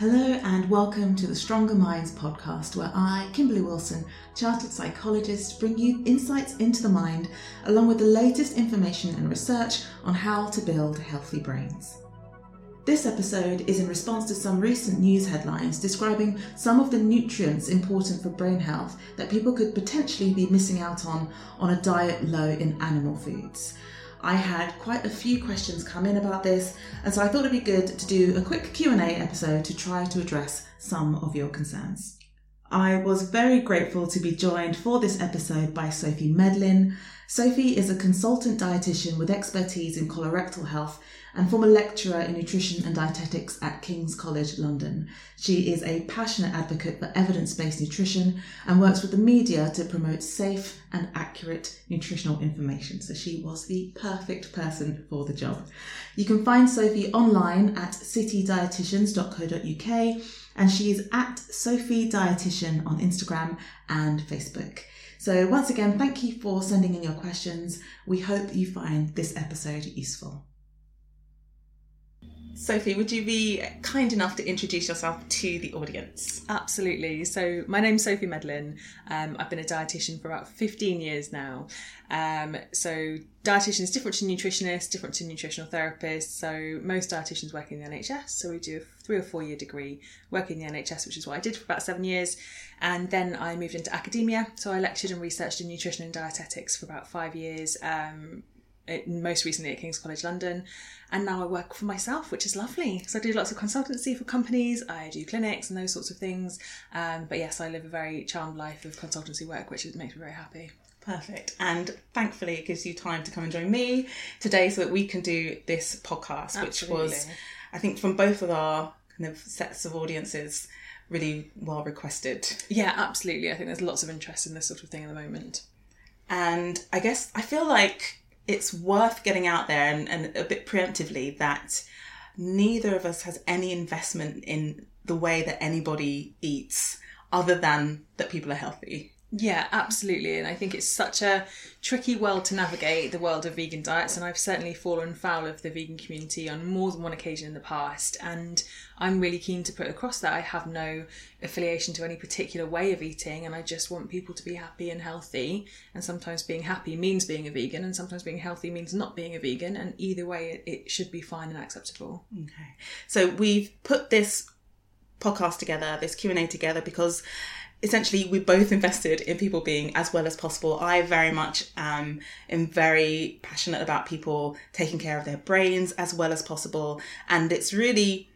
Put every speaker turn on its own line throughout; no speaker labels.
Hello and welcome to the Stronger Minds podcast, where I, Kimberly Wilson, chartered psychologist, bring you insights into the mind along with the latest information and research on how to build healthy brains. This episode is in response to some recent news headlines describing some of the nutrients important for brain health that people could potentially be missing out on on a diet low in animal foods. I had quite a few questions come in about this, and so I thought it'd be good to do a quick Q&A episode to try to address some of your concerns. I was very grateful to be joined for this episode by Sophie Medlin. Sophie is a consultant dietitian with expertise in colorectal health and former lecturer in nutrition and dietetics at King's College London. She is a passionate advocate for evidence based nutrition and works with the media to promote safe and accurate nutritional information. So she was the perfect person for the job. You can find Sophie online at citydietitians.co.uk and she is at Sophie Dietitian on Instagram and Facebook. So once again, thank you for sending in your questions. We hope you find this episode useful. Sophie, would you be kind enough to introduce yourself to the audience?
Absolutely. So, my name's Sophie Medlin. Um, I've been a dietitian for about 15 years now. Um, so, dietitian is different to nutritionist, different to nutritional therapist. So, most dietitians work in the NHS. So, we do a three or four year degree working in the NHS, which is what I did for about seven years. And then I moved into academia. So, I lectured and researched in nutrition and dietetics for about five years. Um, most recently at King's College London, and now I work for myself, which is lovely. So I do lots of consultancy for companies, I do clinics and those sorts of things. Um, but yes, I live a very charmed life of consultancy work, which makes me very happy.
Perfect. And thankfully, it gives you time to come and join me today so that we can do this podcast, Absolutely. which was, I think, from both of our kind of sets of audiences, really well requested.
Yeah, absolutely. I think there's lots of interest in this sort of thing at the moment.
And I guess I feel like it's worth getting out there and, and a bit preemptively that neither of us has any investment in the way that anybody eats other than that people are healthy.
Yeah, absolutely. And I think it's such a tricky world to navigate the world of vegan diets. And I've certainly fallen foul of the vegan community on more than one occasion in the past. And I'm really keen to put across that I have no affiliation to any particular way of eating. And I just want people to be happy and healthy. And sometimes being happy means being a vegan, and sometimes being healthy means not being a vegan. And either way, it should be fine and acceptable.
Okay. So we've put this podcast together, this Q&A together because essentially we both invested in people being as well as possible. I very much um, am very passionate about people taking care of their brains as well as possible. And it's really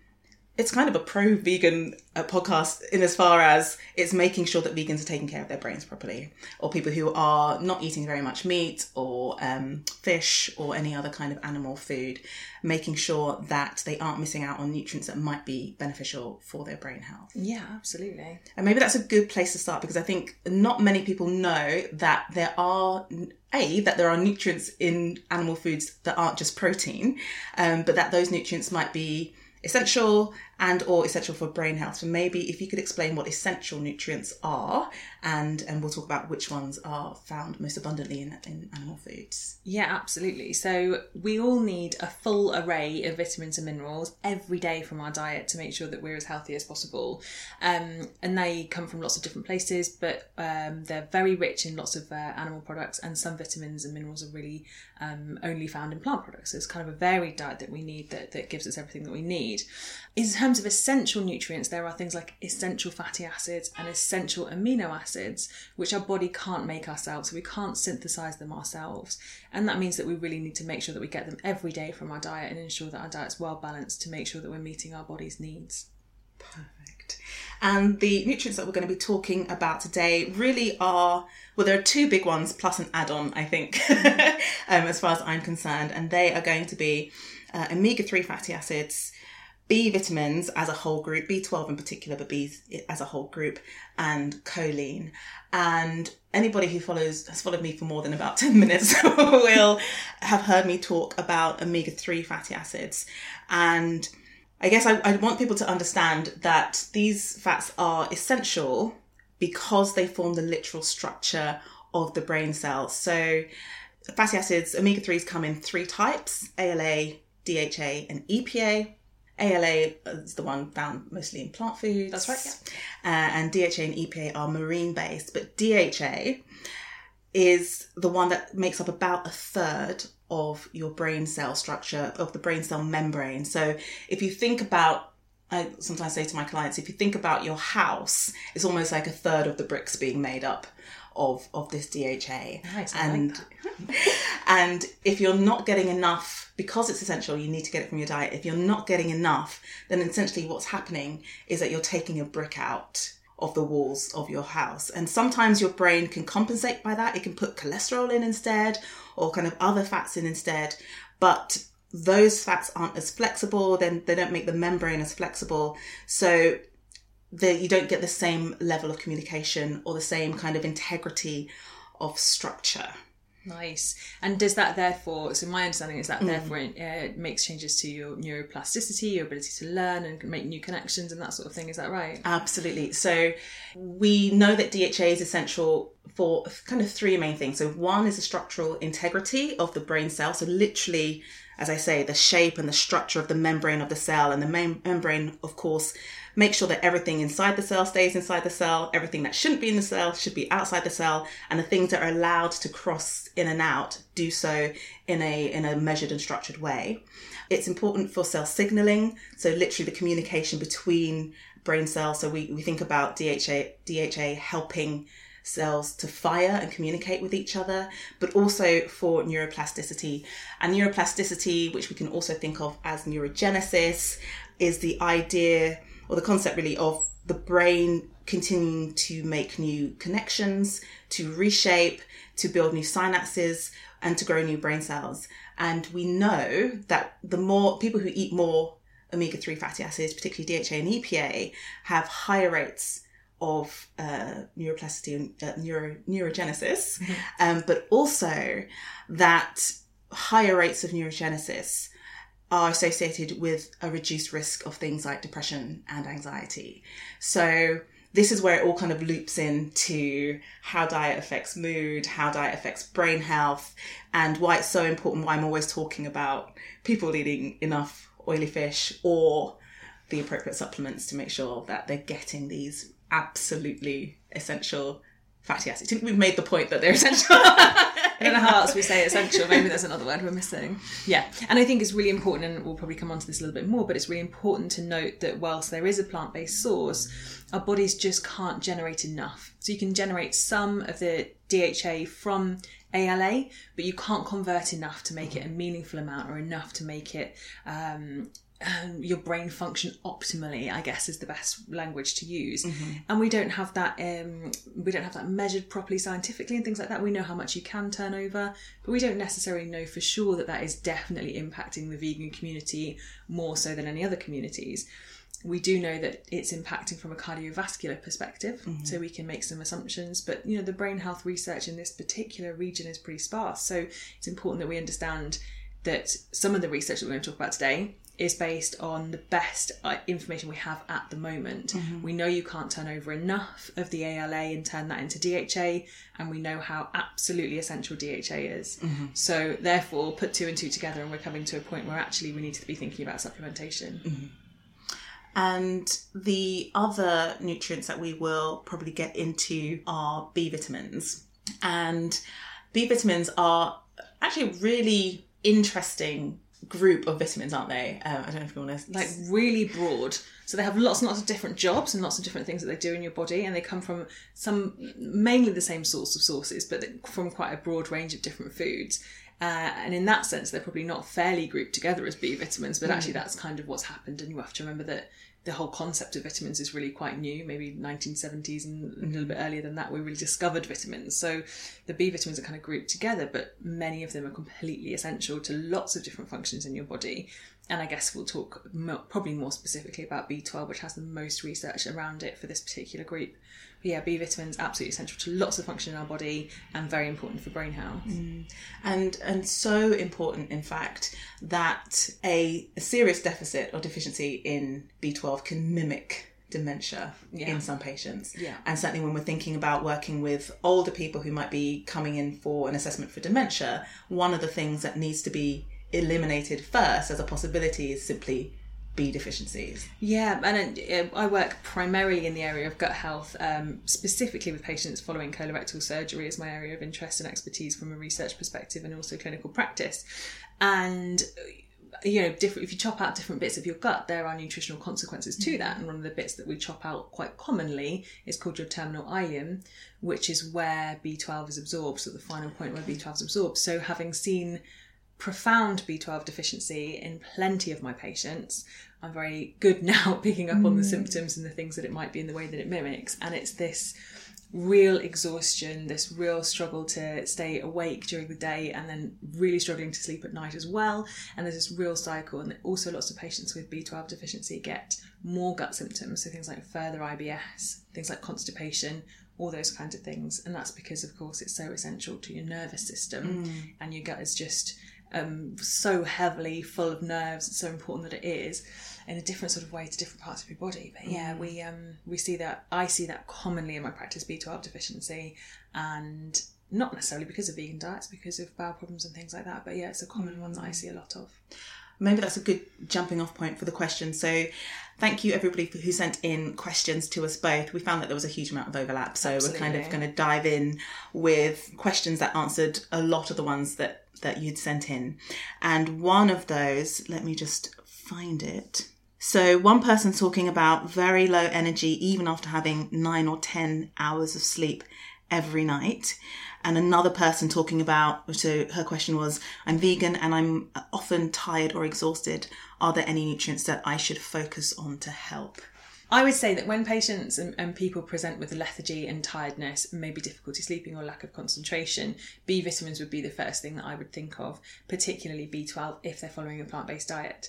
it's kind of a pro vegan uh, podcast in as far as it's making sure that vegans are taking care of their brains properly, or people who are not eating very much meat or um, fish or any other kind of animal food, making sure that they aren't missing out on nutrients that might be beneficial for their brain health.
Yeah, absolutely.
And maybe that's a good place to start because I think not many people know that there are a that there are nutrients in animal foods that aren't just protein, um, but that those nutrients might be essential and or essential for brain health. So maybe if you could explain what essential nutrients are, and and we'll talk about which ones are found most abundantly in, in animal foods.
Yeah, absolutely. So we all need a full array of vitamins and minerals every day from our diet to make sure that we're as healthy as possible. Um, and they come from lots of different places, but um, they're very rich in lots of uh, animal products, and some vitamins and minerals are really um, only found in plant products. So it's kind of a varied diet that we need that, that gives us everything that we need. In terms of essential nutrients, there are things like essential fatty acids and essential amino acids, which our body can't make ourselves. We can't synthesize them ourselves. And that means that we really need to make sure that we get them every day from our diet and ensure that our diet's well balanced to make sure that we're meeting our body's needs.
Perfect. And the nutrients that we're going to be talking about today really are well, there are two big ones plus an add on, I think, um, as far as I'm concerned. And they are going to be uh, omega 3 fatty acids, B vitamins as a whole group, B12 in particular, but B as a whole group, and choline. And anybody who follows has followed me for more than about 10 minutes will have heard me talk about omega 3 fatty acids. And I guess I, I want people to understand that these fats are essential because they form the literal structure of the brain cells. So, fatty acids, omega 3s come in three types ALA, DHA, and EPA. ALA is the one found mostly in plant foods.
That's right,
yeah. Uh, and DHA and EPA are marine based, but DHA is the one that makes up about a third of your brain cell structure, of the brain cell membrane. So if you think about I sometimes say to my clients, if you think about your house, it's almost like a third of the bricks being made up of of this DHA.
Nice,
and
like
and if you're not getting enough, because it's essential, you need to get it from your diet. If you're not getting enough, then essentially what's happening is that you're taking a brick out of the walls of your house. And sometimes your brain can compensate by that. It can put cholesterol in instead or kind of other fats in instead. But those fats aren't as flexible, then they don't make the membrane as flexible. So that you don't get the same level of communication or the same kind of integrity of structure.
Nice. And does that therefore, so my understanding is that therefore it uh, makes changes to your neuroplasticity, your ability to learn and make new connections and that sort of thing. Is that right?
Absolutely. So we know that DHA is essential for kind of three main things. So one is the structural integrity of the brain cell. So literally, as I say, the shape and the structure of the membrane of the cell. And the mem- membrane, of course, make sure that everything inside the cell stays inside the cell, everything that shouldn't be in the cell should be outside the cell, and the things that are allowed to cross in and out do so in a in a measured and structured way. It's important for cell signaling, so literally the communication between brain cells. So we, we think about DHA DHA helping cells to fire and communicate with each other, but also for neuroplasticity. And neuroplasticity, which we can also think of as neurogenesis, is the idea or the concept really of the brain continuing to make new connections, to reshape, to build new synapses, and to grow new brain cells. And we know that the more people who eat more omega 3 fatty acids, particularly DHA and EPA, have higher rates of uh, neuroplasticity and uh, neuro, neurogenesis, um, but also that higher rates of neurogenesis are associated with a reduced risk of things like depression and anxiety. So this is where it all kind of loops into how diet affects mood, how diet affects brain health, and why it's so important. Why I'm always talking about people eating enough oily fish or the appropriate supplements to make sure that they're getting these absolutely essential fatty acids. I think we've made the point that they're essential.
In our hearts, we say essential. Maybe there's another word we're missing. Yeah, and I think it's really important, and we'll probably come on to this a little bit more. But it's really important to note that whilst there is a plant-based source, our bodies just can't generate enough. So you can generate some of the DHA from ALA, but you can't convert enough to make it a meaningful amount or enough to make it um, um, your brain function optimally i guess is the best language to use. And we don't have that um, we don't have that measured properly scientifically and things like that. We know how much you can turn over but we don't necessarily know for sure that that is definitely impacting the vegan community more so than any other communities. We do know that it's impacting from a cardiovascular perspective so we can make some assumptions but you know the brain health research in this particular region is pretty sparse. So it's important that we understand that some of the research that we're going to talk about today is based on the best uh, information we have at the moment. Mm-hmm. We know you can't turn over enough of the ALA and turn that into DHA, and we know how absolutely essential DHA is. Mm-hmm. So, therefore, put two and two together, and we're coming to a point where actually we need to be thinking about supplementation. Mm-hmm.
And the other nutrients that we will probably get into are B vitamins. And B vitamins are actually really interesting group of vitamins, aren't they? Um, I don't know if you want to
like really broad. So they have lots and lots of different jobs and lots of different things that they do in your body, and they come from some mainly the same sorts of sources, but from quite a broad range of different foods. Uh, and in that sense, they're probably not fairly grouped together as B vitamins, but actually that's kind of what's happened. And you have to remember that the whole concept of vitamins is really quite new, maybe 1970s and a little bit earlier than that, we really discovered vitamins. So the B vitamins are kind of grouped together, but many of them are completely essential to lots of different functions in your body. And I guess we'll talk mo- probably more specifically about B12, which has the most research around it for this particular group. Yeah, B vitamins absolutely essential to lots of function in our body and very important for brain health. Mm.
and and so important in fact that a, a serious deficit or deficiency in b12 can mimic dementia
Yeah.
in some patients
Yeah.
and certainly when we're thinking about working with older people who might be coming in for an assessment for dementia one of the things that needs to be eliminated first as a possibility is simply b deficiencies
Yeah, and I work primarily in the area of gut health, um, specifically with patients following colorectal surgery as my area of interest and expertise from a research perspective and also clinical practice. And uh, you know, different. If you chop out different bits of your gut, there are nutritional consequences to that. And one of the bits that we chop out quite commonly is called your terminal ileum, which is where B12 is absorbed. So the final point where B12 is absorbed. So having seen profound B12 deficiency in plenty of my patients. I'm very good now at picking up on the mm. symptoms and the things that it might be in the way that it mimics. And it's this real exhaustion, this real struggle to stay awake during the day and then really struggling to sleep at night as well. And there's this real cycle. And also, lots of patients with B12 deficiency get more gut symptoms. So things like further IBS, things like constipation, all those kinds of things. And that's because, of course, it's so essential to your nervous system. Mm. And your gut is just um, so heavily full of nerves. It's so important that it is in a different sort of way to different parts of your body. But yeah, we um, we see that. I see that commonly in my practice, B12 deficiency, and not necessarily because of vegan diets, because of bowel problems and things like that. But yeah, it's a common one that I see a lot of.
maybe that's a good jumping off point for the question. So, thank you everybody who sent in questions to us both. We found that there was a huge amount of overlap, so we're kind of going to dive in with questions that answered a lot of the ones that that you'd sent in. And one of those, let me just find it. So, one person's talking about very low energy even after having nine or 10 hours of sleep every night. And another person talking about, so her question was, I'm vegan and I'm often tired or exhausted. Are there any nutrients that I should focus on to help?
I would say that when patients and, and people present with lethargy and tiredness, maybe difficulty sleeping or lack of concentration, B vitamins would be the first thing that I would think of, particularly B12 if they're following a plant based diet.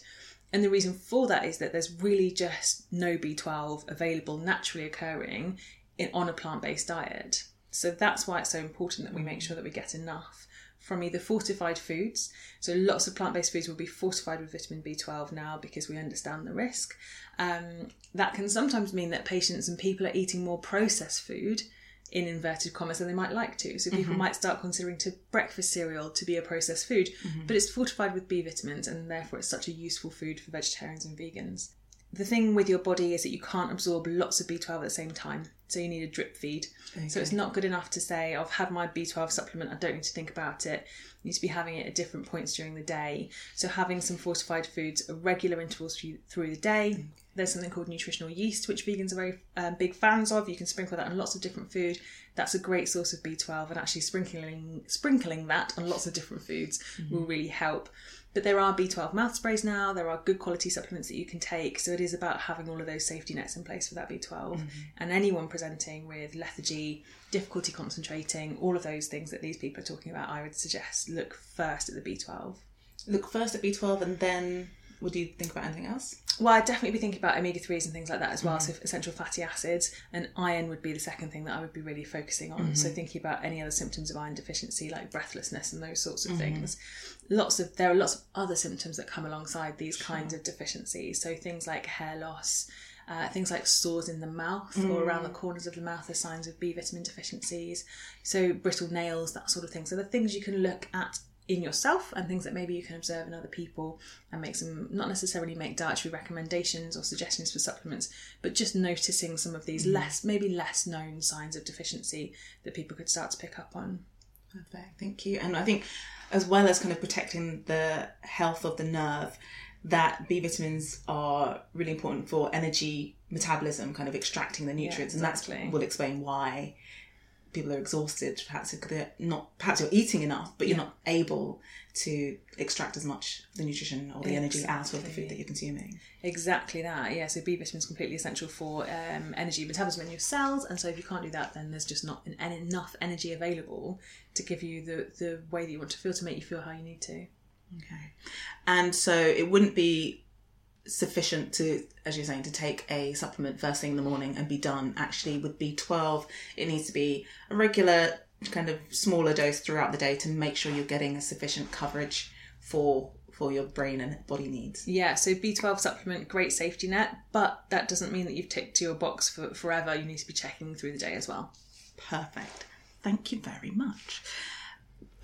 And the reason for that is that there's really just no B12 available naturally occurring in, on a plant based diet. So that's why it's so important that we make mm. sure that we get enough from either fortified foods. So lots of plant-based foods will be fortified with vitamin B12 now because we understand the risk. Um, that can sometimes mean that patients and people are eating more processed food in inverted commas than they might like to. So people might start considering to breakfast cereal to be a processed food, but it's fortified with B vitamins and therefore it's such a useful food for vegetarians and vegans. The thing with your body is that you can't absorb lots of B12 at the same time. So you need a drip feed. So it's not good enough to say, I've had my B12 supplement, I don't need to think about it. You need to be having it at different points during the day. So having some fortified foods at regular intervals through the day. There's something called nutritional yeast, which vegans are very um, big fans of. You can sprinkle that on lots of different food. That's a great source of B12, and actually sprinkling sprinkling that on lots of different foods mm-hmm. will really help. But there are B12 mouth sprays now, there are good quality supplements that you can take. So it is about having all of those safety nets in place for that B12. Mm-hmm. And anyone presenting with lethargy, difficulty concentrating, all of those things that these people are talking about, I would suggest look first at the B12.
Look first at B12 and then would you think about anything else?
Well, I'd definitely be thinking about omega 3s and things like that as well. Mm. So, essential fatty acids and iron would be the second thing that I would be really focusing on. So, mm-hmm. thinking about any other symptoms of iron deficiency, like breathlessness and those sorts of mm-hmm. things. Lots of there are lots of other symptoms that come alongside these kinds of deficiencies. So, things like hair loss. Uh, things like sores in the mouth or around the mm. corners of the mouth are signs of B vitamin deficiencies. So, brittle nails, that sort of thing. So, the things you can look at in yourself and things that maybe you can observe in other people and make some not necessarily make dietary recommendations or suggestions for supplements but just noticing some of these mm-hmm. less maybe less known signs of deficiency that people could start to pick up on
Perfect, thank you. And I think, as well as kind of protecting the health of the nerve, that B vitamins are really important for energy metabolism, kind of extracting the nutrients,
exactly.
and that's will explain why people are exhausted. Perhaps they're not, perhaps you're eating enough, but you're not able to extract as much of the nutrition or the energy out of the food that you're consuming.
exactly that yeah so b vitamin is completely essential for um, energy metabolism in your cells and so if you can't do that then there's just not an, enough energy available to give you the the way that you want to feel to make you feel how you need to
Okay. And so it wouldn't be sufficient to, as you're saying, to take a supplement first thing in the morning and be done. Actually, with B12, it needs to be a regular, kind of smaller dose throughout the day to make sure you're getting a sufficient coverage for for your brain and body needs.
Yeah, so B12 supplement, great safety net, but that doesn't mean that you've ticked your box for forever. You need to be checking through the day as well.
Perfect. Thank you very much.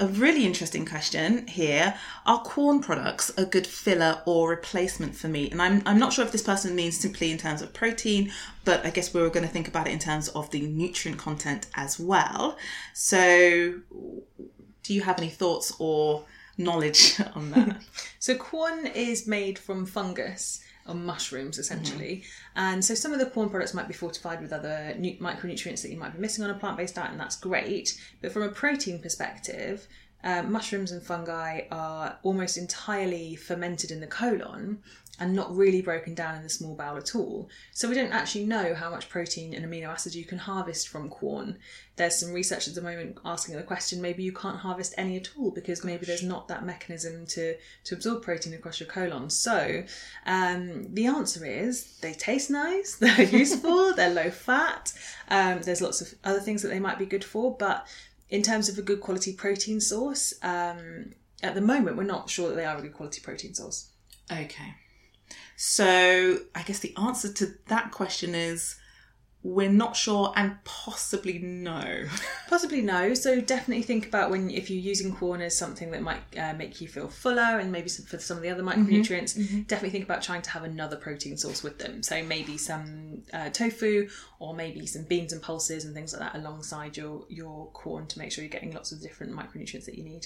A really interesting question here. Are Quorn products a good filler or replacement for meat? And I'm, I'm not sure if this person means simply in terms of protein, but I guess we were going to think about it in terms of the nutrient content as well. So, do you have any thoughts or knowledge on that?
So Quorn is made from fungus or mushrooms essentially, and so some of the Quorn products might be fortified with other nu- micronutrients that you might be missing on a plant-based diet, and that's great. But from a protein perspective, uh, mushrooms and fungi are almost entirely fermented in the colon and not really broken down in the small bowel at all. So we don't actually know how much protein and amino acids you can harvest from Quorn. There's some research at the moment asking the question maybe you can't harvest any at all because maybe there's not that mechanism to, to absorb protein across your colon. So um, the answer is they taste nice, they're useful, they're low fat. Um, there's lots of other things that they might be good for, but in terms of a good quality protein source, um, at the moment we're not sure that they are a good quality protein source.
Okay. So I guess the answer to that question is we're not sure and possibly no.
Possibly no. So definitely think about when if you're using Quorn as something that might uh, make you feel fuller, and maybe some, for some of the other micronutrients. Definitely think about trying to have another protein source with them. So maybe some uh, tofu, or maybe some beans and pulses and things like that alongside your your Quorn to make sure you're getting lots of different micronutrients that you need.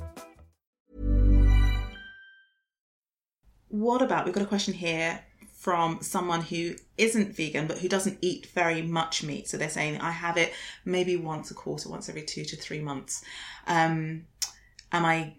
What about we've got a question here from someone who isn't vegan but who doesn't eat very much meat. So they're saying I have it maybe once a quarter, once every two to three months. Um, am I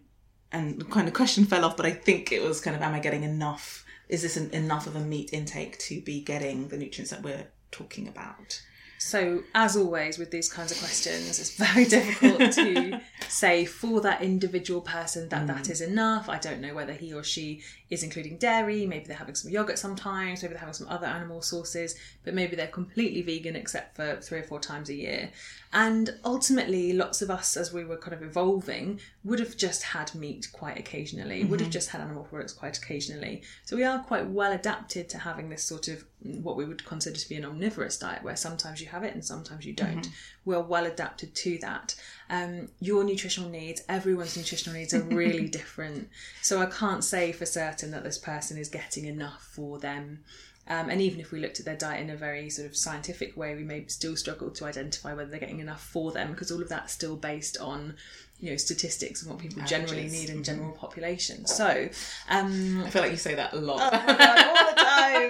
and the kind of question fell off, but I think it was kind of, am I getting enough? Is this an, enough of a meat intake to be getting the nutrients that we're talking about?
So, as always with these kinds of questions, it's very difficult to say for that individual person that that is enough. I don't know whether he or she is including dairy, maybe they're having some yogurt sometimes, maybe they're having some other animal sources, but maybe they're completely vegan except for three or four times a year. And ultimately, lots of us, as we were kind of evolving, would have just had meat quite occasionally, would have just had animal products quite occasionally. So we are quite well adapted to having this sort of mm, what we would consider to be an omnivorous diet, where sometimes you have it and sometimes you don't. We're well adapted to that. Um, your nutritional needs, everyone's nutritional needs are really different. So I can't say for certain that this person is getting enough for them. Um, and even if we looked at their diet in a very sort of scientific way, we may still struggle to identify whether they're getting enough for them because all of that's still based on, you know, statistics and what people generally need in general population. So, um,
I feel like you say that a lot.
the time, all the time.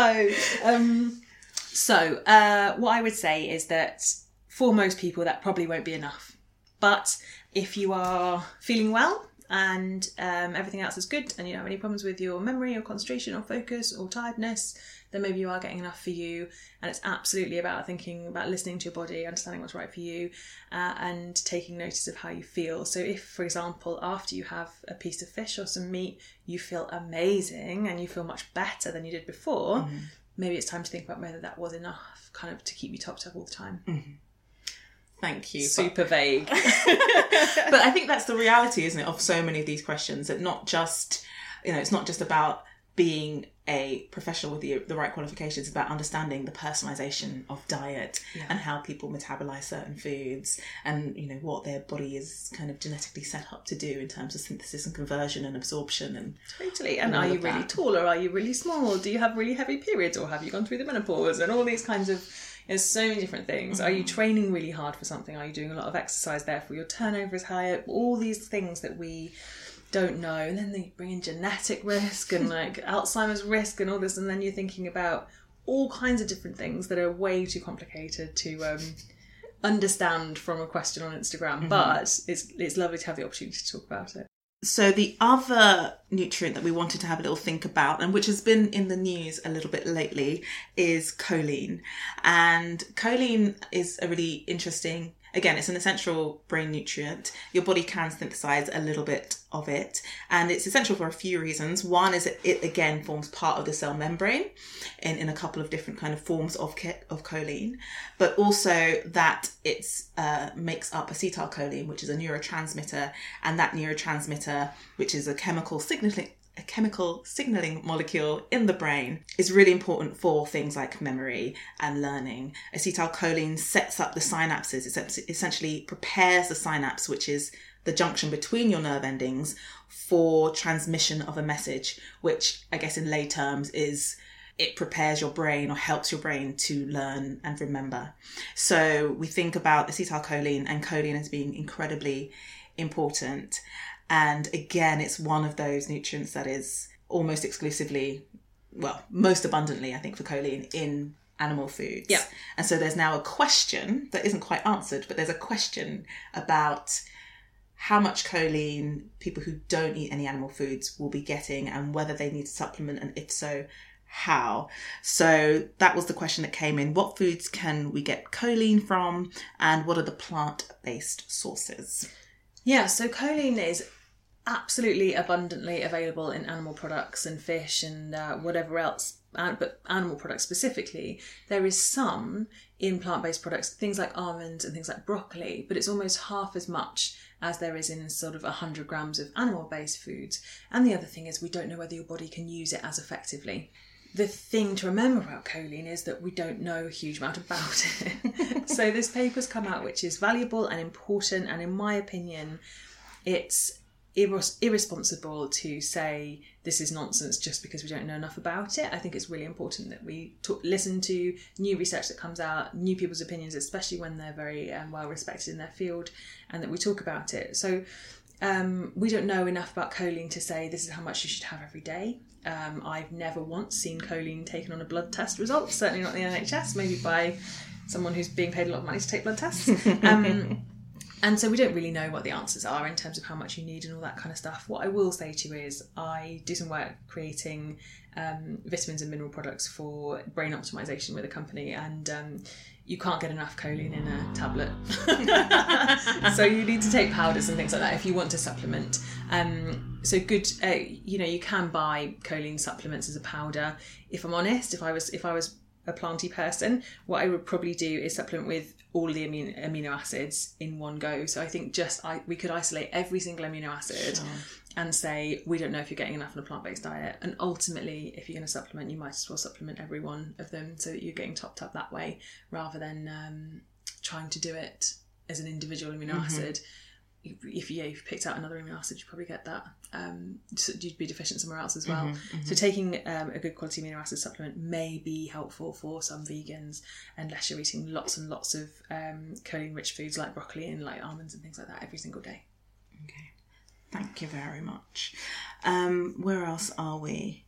Um, so, uh, what I would say is that for most people, that probably won't be enough. But if you are feeling well and um, everything else is good, and you don't have any problems with your memory or concentration or focus or tiredness, then maybe you are getting enough for you. And it's absolutely about thinking about listening to your body, understanding what's right for you, uh, and taking notice of how you feel. So, if, for example, after you have a piece of fish or some meat, you feel amazing and you feel much better than you did before, maybe it's time to think about whether that was enough, kind of to keep you topped up all the time.
Thank you. But-
Super vague.
but I think that's the reality, isn't it, of so many of these questions that not just, you know, it's not just about being a professional with the, the right qualifications, about understanding the personalization of diet and how people metabolize certain foods and, you know, what their body is kind of genetically set up to do in terms of synthesis and conversion and absorption and
Totally. And
all
are you really tall or are you really small? Do you have really heavy periods or have you gone through the menopause? And all these kinds of there's so many different things. Are you mm-hmm. training really hard for something? Are you doing a lot of exercise therefore your turnover is higher? All these things that we don't know. And then they bring in genetic risk and like Alzheimer's risk and all this and then you're thinking about all kinds of different things that are way too complicated to um understand from a question on Instagram. But it's it's lovely to have the opportunity to talk about it.
So the other nutrient that we wanted to have a little think about, and which has been in the news a little bit lately, is choline. And choline is a really interesting. Again, it's an essential brain nutrient. Your body can synthesize a little bit of it, and it's essential for a few reasons. One is that it again forms part of the cell membrane in, in a couple of different kind of forms of of choline, but also that it uh, makes up acetylcholine, which is a neurotransmitter, and that neurotransmitter, which is a chemical signaling a chemical signaling molecule in the brain is really important for things like memory and learning. Acetylcholine sets up the synapses, it essentially prepares the synapse, which is the junction between your nerve endings, for transmission of a message, which I guess in lay terms is it prepares your brain or helps your brain to learn and remember. So we think about acetylcholine and choline as being incredibly important. And again, it's one of those nutrients that is almost exclusively, well, most abundantly, I think, for choline in animal foods.
Yeah.
And so there's now a question that isn't quite answered, but there's a question about how much choline people who don't eat any animal foods will be getting and whether they need to supplement, and if so, how. So that was the question that came in. What foods can we get choline from, and what are the plant based sources?
Yeah, so choline is absolutely abundantly available in animal products and fish and uh, whatever else, but animal products specifically. There is some in plant based products, things like almonds and things like broccoli, but it's almost half as much as there is in sort of 100 grams of animal based foods. And the other thing is, we don't know whether your body can use it as effectively. The thing to remember about choline is that we don't know a huge amount about it. so, this paper's come out which is valuable and important, and in my opinion, it's irresponsible to say this is nonsense just because we don't know enough about it. I think it's really important that we talk, listen to new research that comes out, new people's opinions, especially when they're very um, well respected in their field, and that we talk about it. So um, we don't know enough about choline to say this is how much you should have every day. Um, I've never once seen choline taken on a blood test result, certainly not in the NHS, maybe by someone who's being paid a lot of money to take blood tests. And so we don't really know what the answers are in terms of how much you need and all that kind of stuff. What I will say to you is I do some work creating um, vitamins and mineral products for brain optimization with a company, and um, you can't get enough choline in a tablet. so you need to take powders and things like that if you want to supplement. Um, so good, uh, you know, you can buy choline supplements as a powder. If I'm honest, if I was if I was a planty person, what I would probably do is supplement with all the amino, amino acids in one go. So I think just I, we could isolate every single amino acid sure. and say we don't know if you're getting enough in a plant based diet. And ultimately, if you're going to supplement, you might as well supplement every one of them so that you're getting topped up that way rather than um, trying to do it as an individual amino mm-hmm. acid if you, if picked out another amino acid, you probably get that. Um, so you'd be deficient somewhere else as well. Mm-hmm, mm-hmm. So taking um, a good quality amino acid supplement may be helpful for some vegans, unless you're eating lots and lots of um, choline-rich foods like broccoli and like almonds and things like that every single day.
Okay, thank you very much. Um, where else are we?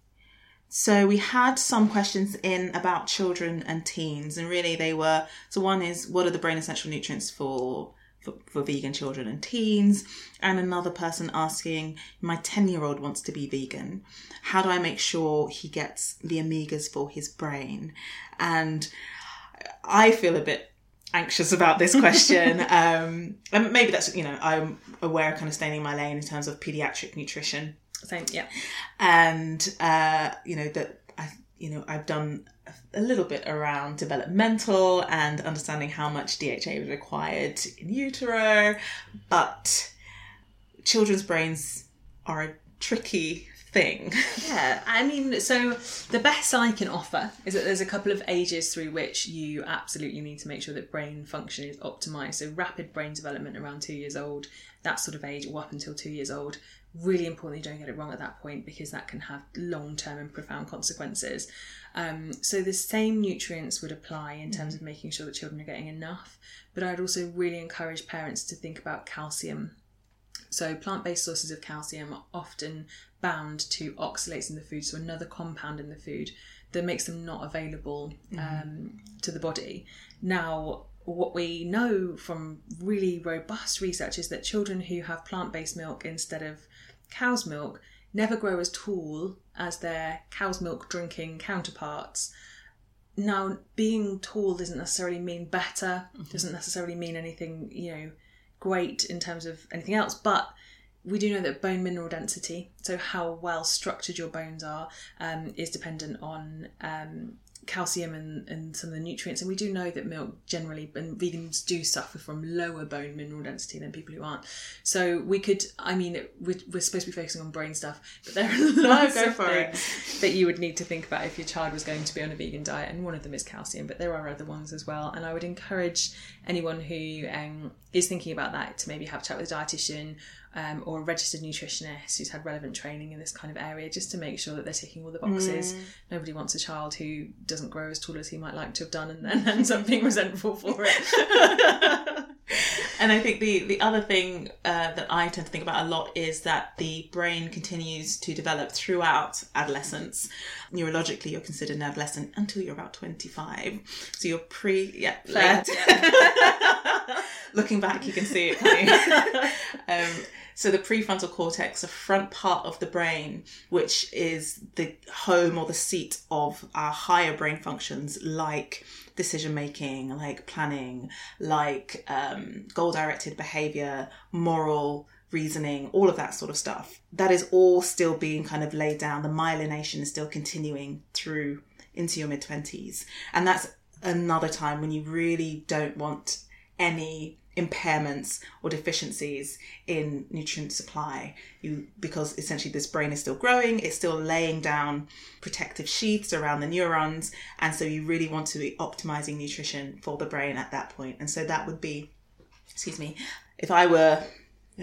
So we had some questions in about children and teens, and really they were. So one is, what are the brain essential nutrients for for, for vegan children and teens, and another person asking, My 10 year old wants to be vegan. How do I make sure he gets the omegas for his brain? And I feel a bit anxious about this question. um, and maybe that's, you know, I'm aware of kind of staying in my lane in terms of pediatric nutrition.
Same, yeah.
And, uh, you know, that I, you know, I've done a little bit around developmental and understanding how much DHA is required in utero, but children's brains are a tricky thing.
Yeah, I mean, so the best I can offer is that there's a couple of ages through which you absolutely need to make sure that brain function is optimized. So, rapid brain development around two years old, that sort of age, or up until two years old. Really important you don't get it wrong at that point because that can have long term and profound consequences. Um, so the same nutrients would apply in terms of making sure that children are getting enough, but I'd also really encourage parents to think about calcium. So plant based sources of calcium are often bound to oxalates in the food, so another compound in the food that makes them not available mm-hmm. um, to the body. Now, what we know from really robust research is that children who have plant based milk instead of cow's milk never grow as tall as their cow's milk drinking counterparts. Now, being tall doesn't necessarily mean better, mm-hmm. doesn't necessarily mean anything, you know, great in terms of anything else, but we do know that bone mineral density, so how well structured your bones are, um, is dependent on um, calcium and, and some of the nutrients. And we do know that milk generally, and vegans do suffer from lower bone mineral density than people who aren't. So we could, I mean, we're, we're supposed to be focusing on brain stuff, but there are lots no, of things it. that you would need to think about if your child was going to be on a vegan diet. And one of them is calcium, but there are other ones as well. And I would encourage anyone who um, is thinking about that to maybe have a chat with a dietitian um, or a registered nutritionist who's had relevant training in this kind of area just to make sure that they're ticking all the boxes. Mm. Nobody wants a child who doesn't grow as tall as he might like to have done and then ends up being resentful for it.
and I think the the other thing uh, that I tend to think about a lot is that the brain continues to develop throughout adolescence. Neurologically, you're considered an adolescent until you're about 25. So you're pre, yeah. Looking back, you can see it um, so the prefrontal cortex, the front part of the brain, which is the home or the seat of our higher brain functions like decision making, like planning, like um, goal directed behavior, moral reasoning, all of that sort of stuff. That is all still being kind of laid down. The myelination is still continuing through into your mid 20s. And that's another time when you really don't want any impairments or deficiencies in nutrient supply. You because essentially this brain is still growing it's still laying down protective sheaths around the neurons and so you really want to be optimizing nutrition for the brain at that point. And so that would be excuse me if i were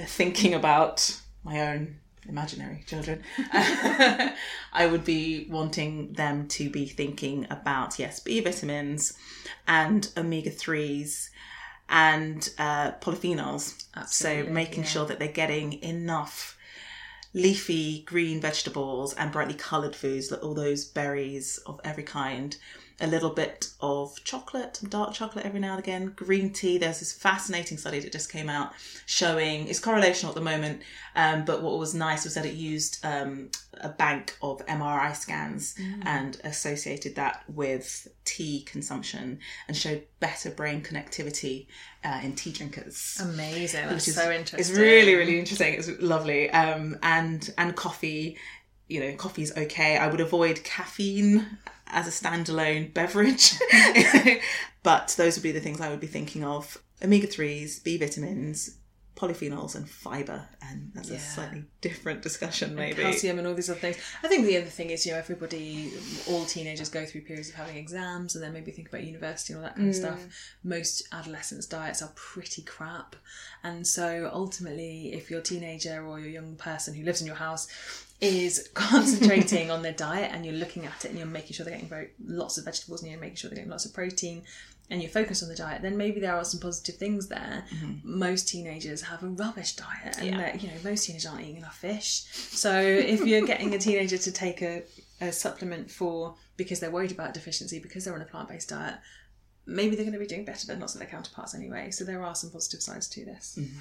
thinking about my own imaginary children i would be wanting them to be thinking about yes b vitamins and omega 3s and uh, polyphenols. Absolutely, so making yeah. sure that they're getting enough leafy green vegetables and brightly coloured foods, all those berries of every kind. A little bit of chocolate, some dark chocolate every now and again, green tea. There's this fascinating study that just came out showing it's correlational at the moment, um, but what was nice was that it used um, a bank of MRI scans and associated that with tea consumption and showed better brain connectivity uh, in tea drinkers.
Amazing. That's
is
so interesting.
It's really, really interesting. It's lovely. Um, and and coffee, you know, coffee's okay. I would avoid caffeine as a standalone beverage, but those would be the things I would be thinking of: omega threes, B vitamins. Polyphenols and fibre, and that's a slightly different discussion, maybe.
calcium and all these other things. I think the other thing is, you know, everybody, all teenagers go through periods of having exams and then maybe think about university and all that kind of mm. stuff. Most adolescents' diets are pretty crap. And so ultimately, if your teenager or your young person who lives in your house is concentrating on their diet and you're looking at it and you're making sure they're getting very lots of vegetables and you're making sure they're getting lots of protein and you're focused on the diet, then maybe there are some positive things there. Mm-hmm. Most teenagers have a rubbish diet, and they're- you know most teenagers aren't eating enough fish. So if you're getting a teenager to take a, a supplement for because they're worried about deficiency because they're on a plant based diet, maybe they're going to be doing better than lots of their counterparts anyway. So there are some positive sides to this. Mm-hmm.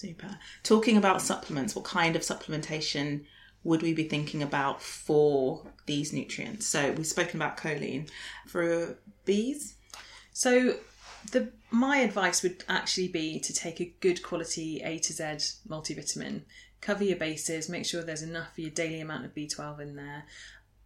Super. Talking about supplements, what kind of supplementation would we be thinking about for these nutrients? So we've spoken about choline. For B's,
So the my advice would actually be to take a good quality A to Z multivitamin. Cover your bases, make sure there's enough for your daily amount of B12 in there.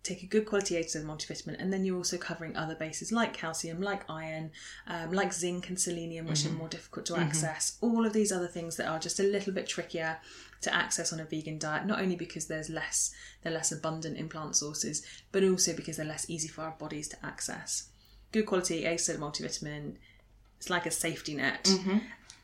Take a good quality A to Z multivitamin, and then you're also covering other bases like calcium, like iron, um, like zinc and selenium, which are mm-hmm. more difficult to mm-hmm. access. All of these other things that are just a little bit trickier to access on a vegan diet, not only because there's less they're less abundant in plant sources, but also because they're less easy for our bodies to access good quality A to multivitamin. It's like a safety net. Mm-hmm.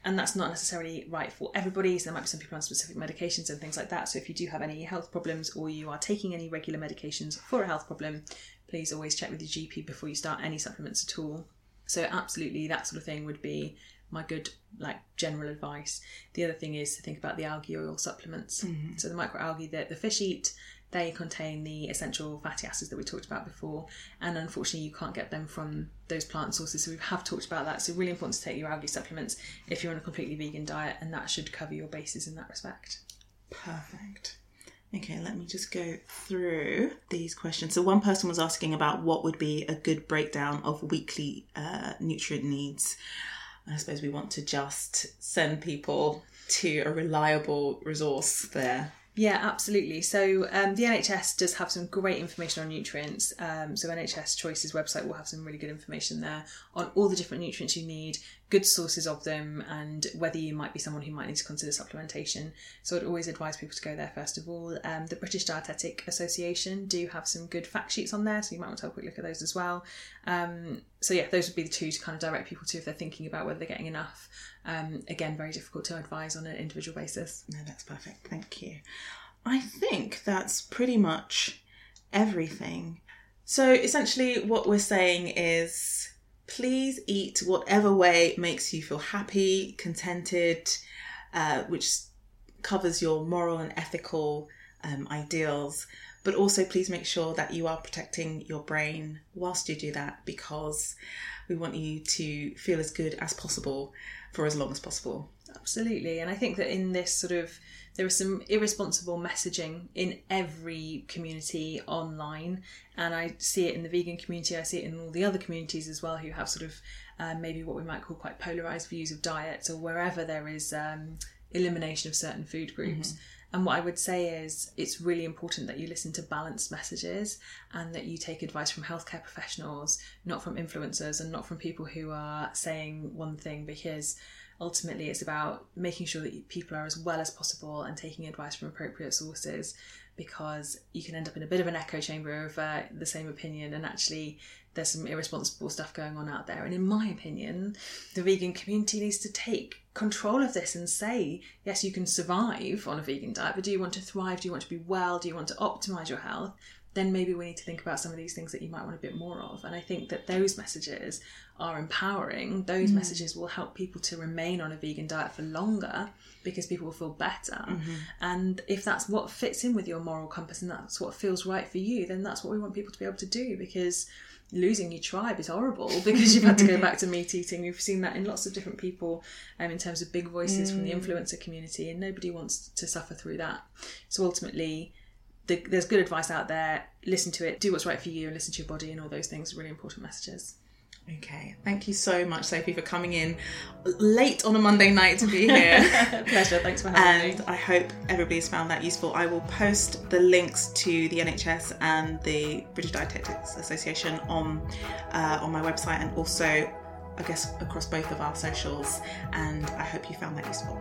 And that's not necessarily right for everybody. So there might be some people on specific medications and things like that. So if you do have any health problems or you are taking any regular medications for a health problem, please always check with your GP before you start any supplements at all. So absolutely that sort of thing would be my good like general advice. The other thing is to think about the algae oil supplements. Mm-hmm. So the microalgae that the fish eat, they contain the essential fatty acids that we talked about before, and unfortunately you can't get them from those plant sources. So we have talked about that. So really important to take your algae supplements if you're on a completely vegan diet, and that should cover your bases in that respect.
Perfect. Okay, let me just go through these questions. So, one person was asking about what would be a good breakdown of weekly uh, nutrient needs. I suppose we want to just send people to a reliable resource there.
Yeah, absolutely. So um, the NHS does have some great information on nutrients. Um, so NHS Choices website will have some really good information there on all the different nutrients you need, good sources of them, and whether you might be someone who might need to consider supplementation. So I'd always advise people to go there first of all. Um, the British Dietetic Association do have some good fact sheets on there, so you might want to have a quick look at those as well. Um, so yeah, those would be the two to kind of direct people to if they're thinking about whether they're getting enough. Um, again, very difficult to advise on an individual basis.
No, that's perfect. Thank you. I think that's pretty much everything. So essentially, what we're saying is please eat whatever way makes you feel happy, contented, uh, which covers your moral and ethical um, ideals. But also, please make sure that you are protecting your brain whilst you do that because we want you to feel as good as possible for as long as possible.
Absolutely. And I think that in this sort of, there is some irresponsible messaging in every community online. And I see it in the vegan community, I see it in all the other communities as well who have sort of um, maybe what we might call quite polarized views of diets or wherever there is um, elimination of certain food groups. And what I would say is it's really important that you listen to balanced messages and that you take advice from healthcare professionals, not from influencers and not from people who are saying one thing because ultimately it's about making sure that people are as well as possible and taking advice from appropriate sources because you can end up in a bit of an echo chamber of uh, the same opinion and actually there's some irresponsible stuff going on out there. And in my opinion the vegan community needs to take control of this and say yes you can survive on a vegan diet but do you want to thrive? Do you want to be well? Do you want to optimize your health then maybe we need to think about some of these things that you might want a bit more of. And I think that those messages are empowering. Those mm. messages will help people to remain on a vegan diet for longer because people will feel better. Mm-hmm. And if that's what fits in with your moral compass and that's what feels right for you, then that's what we want people to be able to do because losing your tribe is horrible because you've had to go back to meat eating. We've seen that in lots of different people um, in terms of big voices mm. from the mm. influencer community, and nobody wants to suffer through that. So ultimately, the, there's good advice out there. Listen to it, do what's right for you, and listen to your body, and all those things really important messages.
Okay, thank you so much, Sophie, for coming in late on a Monday night to be here.
Pleasure, thanks for having
and me. And I hope everybody's found that useful. I will post the links to the NHS and the British Dietetics Association on uh, on my website and also, I guess, across both of our socials. And I hope you found that useful.